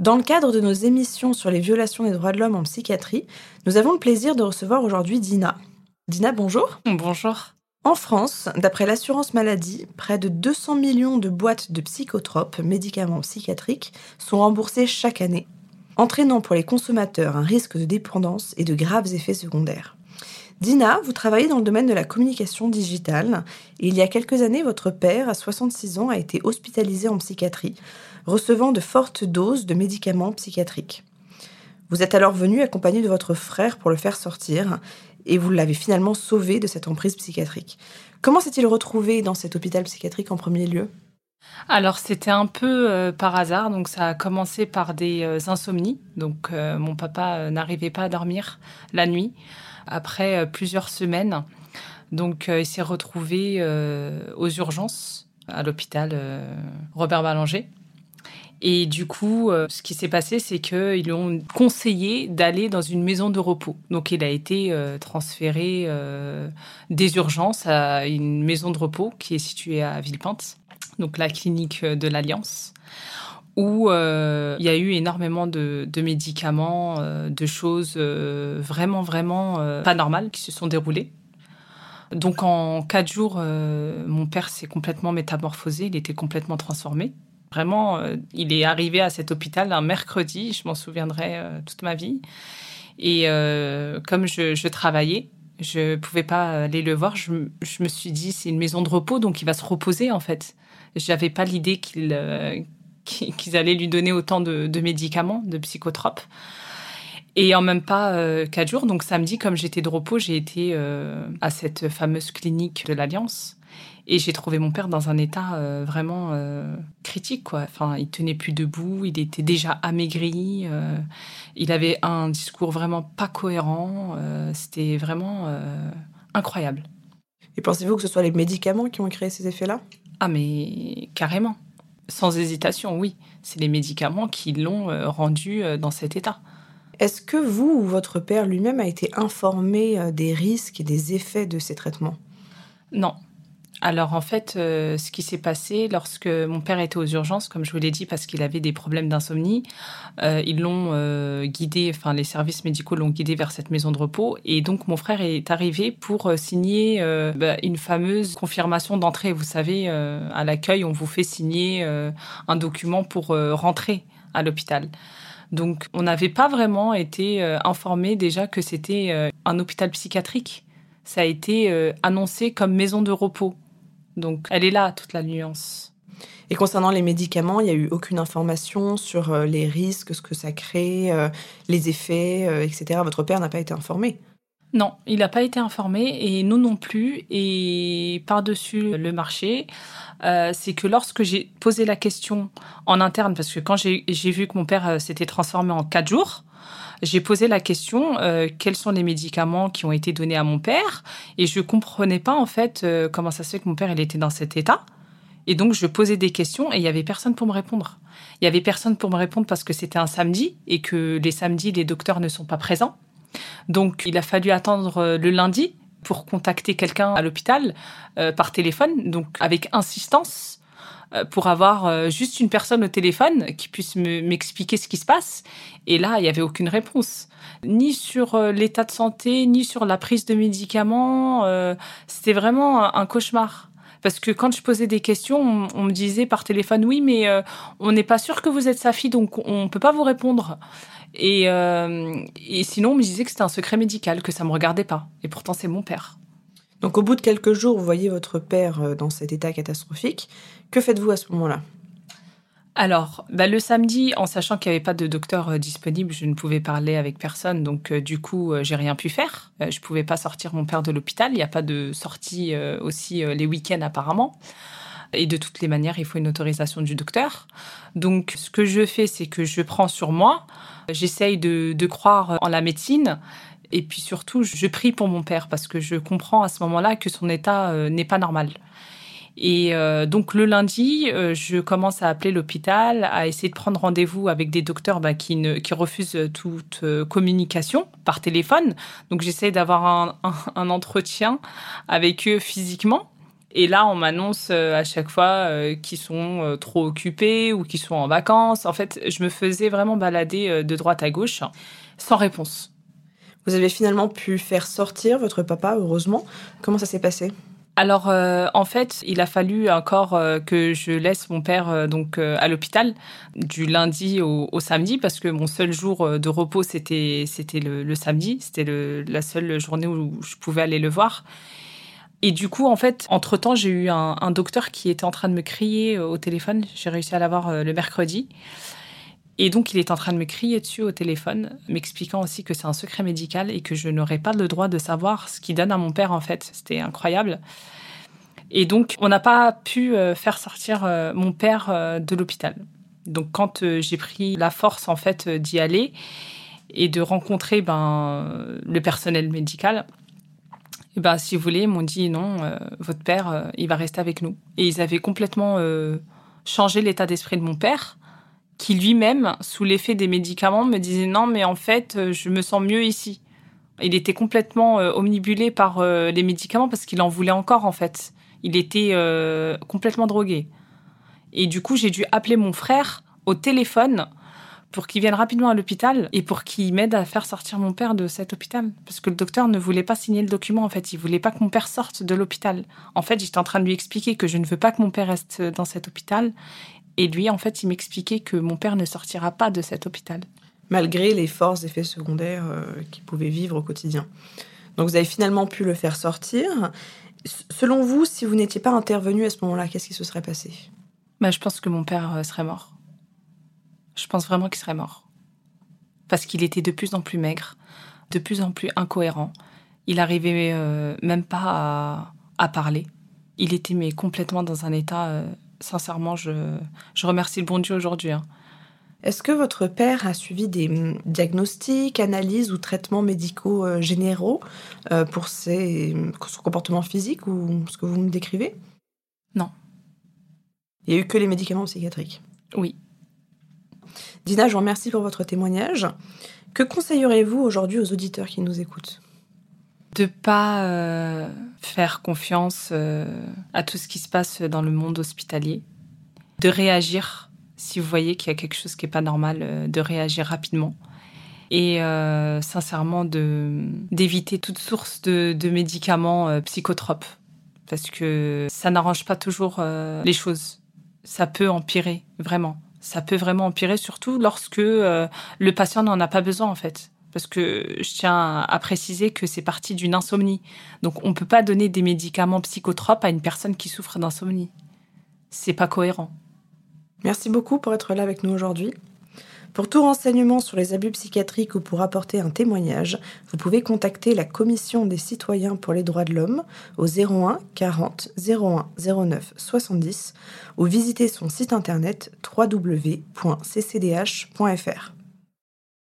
Dans le cadre de nos émissions sur les violations des droits de l'homme en psychiatrie, nous avons le plaisir de recevoir aujourd'hui Dina. Dina, bonjour. Bonjour. En France, d'après l'assurance maladie, près de 200 millions de boîtes de psychotropes, médicaments psychiatriques, sont remboursées chaque année, entraînant pour les consommateurs un risque de dépendance et de graves effets secondaires. Dina, vous travaillez dans le domaine de la communication digitale et il y a quelques années, votre père, à 66 ans, a été hospitalisé en psychiatrie, recevant de fortes doses de médicaments psychiatriques. Vous êtes alors venu accompagné de votre frère pour le faire sortir et vous l'avez finalement sauvé de cette emprise psychiatrique. Comment s'est-il retrouvé dans cet hôpital psychiatrique en premier lieu? Alors c'était un peu euh, par hasard, donc ça a commencé par des euh, insomnies. Donc euh, mon papa n'arrivait pas à dormir la nuit après plusieurs semaines. Donc il s'est retrouvé aux urgences à l'hôpital Robert Ballanger. Et du coup, euh, ce qui s'est passé, c'est qu'ils lui ont conseillé d'aller dans une maison de repos. Donc, il a été euh, transféré euh, des urgences à une maison de repos qui est située à Villepinte, donc la clinique de l'Alliance, où il y a eu énormément de, de médicaments, de choses vraiment, vraiment pas normales qui se sont déroulées. Donc, en quatre jours, mon père s'est complètement métamorphosé, il était complètement transformé. Vraiment, euh, il est arrivé à cet hôpital un mercredi, je m'en souviendrai euh, toute ma vie. Et euh, comme je, travaillais, je pouvais pas aller le voir. Je, me suis dit, c'est une maison de repos, donc il va se reposer en fait. J'avais pas l'idée qu'ils allaient lui donner autant de, médicaments, de psychotropes. Et en même pas quatre jours, donc samedi, comme j'étais de repos, j'ai été à cette fameuse clinique de l'Alliance et j'ai trouvé mon père dans un état euh, vraiment euh, critique, quoi. Enfin, il tenait plus debout, il était déjà amaigri, euh, il avait un discours vraiment pas cohérent. C'était vraiment incroyable. Et pensez-vous que ce soit les médicaments qui ont créé ces effets-là? Ah, mais carrément. Sans hésitation, oui. C'est les médicaments qui l'ont rendu dans cet état. Est-ce que vous ou votre père lui-même a été informé des risques et des effets de ces traitements? Non, alors en fait, euh, ce qui s'est passé lorsque mon père était aux urgences, comme je vous l'ai dit, parce qu'il avait des problèmes d'insomnie, euh, ils l'ont euh, guidé, enfin les services médicaux l'ont guidé vers cette maison de repos, et donc mon frère est arrivé pour signer bah, une fameuse confirmation d'entrée. Vous savez, à l'accueil, on vous fait signer un document pour rentrer à l'hôpital. Donc on n'avait pas vraiment été informé déjà que c'était un hôpital psychiatrique. Ça a été annoncé comme maison de repos. Donc elle est là, toute la nuance. Et concernant les médicaments, il n'y a eu aucune information sur euh, les risques, ce que ça crée, euh, les effets, euh, etc. Votre père n'a pas été informé Non, il n'a pas été informé et nous non plus. Et par-dessus le marché, c'est que lorsque j'ai posé la question en interne, parce que quand j'ai vu que mon père s'était transformé en quatre jours, j'ai posé la question euh, quels sont les médicaments qui ont été donnés à mon père? Et je comprenais pas en fait euh, comment ça se fait que mon père il était dans cet état. Et donc je posais des questions et il y avait personne pour me répondre. Il y avait personne pour me répondre parce que c'était un samedi et que les samedis les docteurs ne sont pas présents. Donc il a fallu attendre euh, le lundi pour contacter quelqu'un à l'hôpital par téléphone, donc avec insistance pour avoir euh, juste une personne au téléphone qui puisse m'expliquer ce qui se passe. Et là, il n'y avait aucune réponse. Ni sur euh, l'état de santé, ni sur la prise de médicaments. C'était vraiment un cauchemar. Parce que quand je posais des questions, on, me disait par téléphone, oui, mais on n'est pas sûr que vous êtes sa fille, donc on ne peut pas vous répondre. Et, et sinon, on me disait que c'était un secret médical, que ça me regardait pas. Et pourtant, c'est mon père. Donc au bout de quelques jours, vous voyez votre père euh, dans cet état catastrophique. Que faites-vous à ce moment-là? Alors, bah, le samedi, en sachant qu'il n'y avait pas de docteur euh, disponible, je ne pouvais parler avec personne, donc euh, du coup, j'ai rien pu faire. je ne pouvais pas sortir mon père de l'hôpital. Il n'y a pas de sortie aussi les week-ends apparemment. Et de toutes les manières, il faut une autorisation du docteur. Donc, ce que je fais, c'est que je prends sur moi. J'essaye de, de croire en la médecine et puis surtout, je prie pour mon père parce que je comprends à ce moment-là que son état euh, n'est pas normal. Et euh, donc le lundi, euh, je commence à appeler l'hôpital, à essayer de prendre rendez-vous avec des docteurs bah, qui, refusent toute communication par téléphone. Donc j'essaie d'avoir un, entretien avec eux physiquement Et là, on m'annonce à chaque fois qu'ils sont trop occupés ou qu'ils sont en vacances. En fait, je me faisais vraiment balader de droite à gauche sans réponse. Vous avez finalement pu faire sortir votre papa, heureusement. Comment ça s'est passé? Alors euh, en fait, il a fallu encore euh, que je laisse mon père euh, donc à l'hôpital du lundi au, samedi parce que mon seul jour de repos c'était c'était le, samedi, c'était la seule journée où je pouvais aller le voir. Et du coup, en fait, entre-temps, j'ai eu un, un, docteur qui était en train de me crier au téléphone. J'ai réussi à l'avoir le mercredi. Et donc, il est en train de me crier dessus au téléphone, m'expliquant aussi que c'est un secret médical et que je n'aurais pas le droit de savoir ce qu'il donne à mon père, en fait. C'était incroyable. Et donc, on n'a pas pu euh, faire sortir euh, mon père euh, de l'hôpital. Donc, quand j'ai pris la force, en fait, d'y aller et de rencontrer ben, le personnel médical, eh ben, si vous voulez, ils m'ont dit non, votre père, il va rester avec nous. Et ils avaient complètement changé l'état d'esprit de mon père qui lui-même, sous l'effet des médicaments, me disait non, mais en fait, euh, je me sens mieux ici. Il était complètement euh, omnibulé par euh, les médicaments parce qu'il en voulait encore, en fait. Il était complètement drogué. Et du coup, j'ai dû appeler mon frère au téléphone pour qu'il vienne rapidement à l'hôpital et pour qu'il m'aide à faire sortir mon père de cet hôpital. Parce que le docteur ne voulait pas signer le document, en fait. Il voulait pas que mon père sorte de l'hôpital. En fait, j'étais en train de lui expliquer que je ne veux pas que mon père reste dans cet hôpital et lui, en fait, il m'expliquait que mon père ne sortira pas de cet hôpital. Malgré les forts effets secondaires euh, qu'il pouvait vivre au quotidien. Donc vous avez finalement pu le faire sortir. Selon vous, si vous n'étiez pas intervenu à ce moment-là, qu'est-ce qui se serait passé? Bah, Je pense que mon père euh, serait mort. Je pense vraiment qu'il serait mort. Parce qu'il était de plus en plus maigre, de plus en plus incohérent. Il arrivait euh, même pas à, à, parler. Il était mais complètement dans un état sincèrement, je, remercie le bon Dieu aujourd'hui. Hein. Est-ce que votre père a suivi des hum, diagnostics, analyses ou traitements médicaux euh, généraux euh, pour ses, son comportement physique ou ce que vous me décrivez? Non. Il n'y a eu que les médicaments psychiatriques? Oui. Dina, je vous remercie pour votre témoignage. Que conseillerez-vous aujourd'hui aux auditeurs qui nous écoutent? De pas euh, faire confiance euh, à tout ce qui se passe dans le monde hospitalier, de réagir si vous voyez qu'il y a quelque chose qui est pas normal, euh, de réagir rapidement et sincèrement de d'éviter toute source de, de médicaments psychotropes parce que ça n'arrange pas toujours les choses. Ça peut empirer vraiment. Ça peut vraiment empirer, surtout lorsque le patient n'en a pas besoin en fait parce que je tiens à préciser que c'est parti d'une insomnie. Donc on ne peut pas donner des médicaments psychotropes à une personne qui souffre d'insomnie. C'est pas cohérent. Merci beaucoup pour être là avec nous aujourd'hui. Pour tout renseignement sur les abus psychiatriques ou pour apporter un témoignage, vous pouvez contacter la Commission des citoyens pour les droits de l'homme au 01 40 01 09 70 ou visiter son site internet www.ccdh.fr.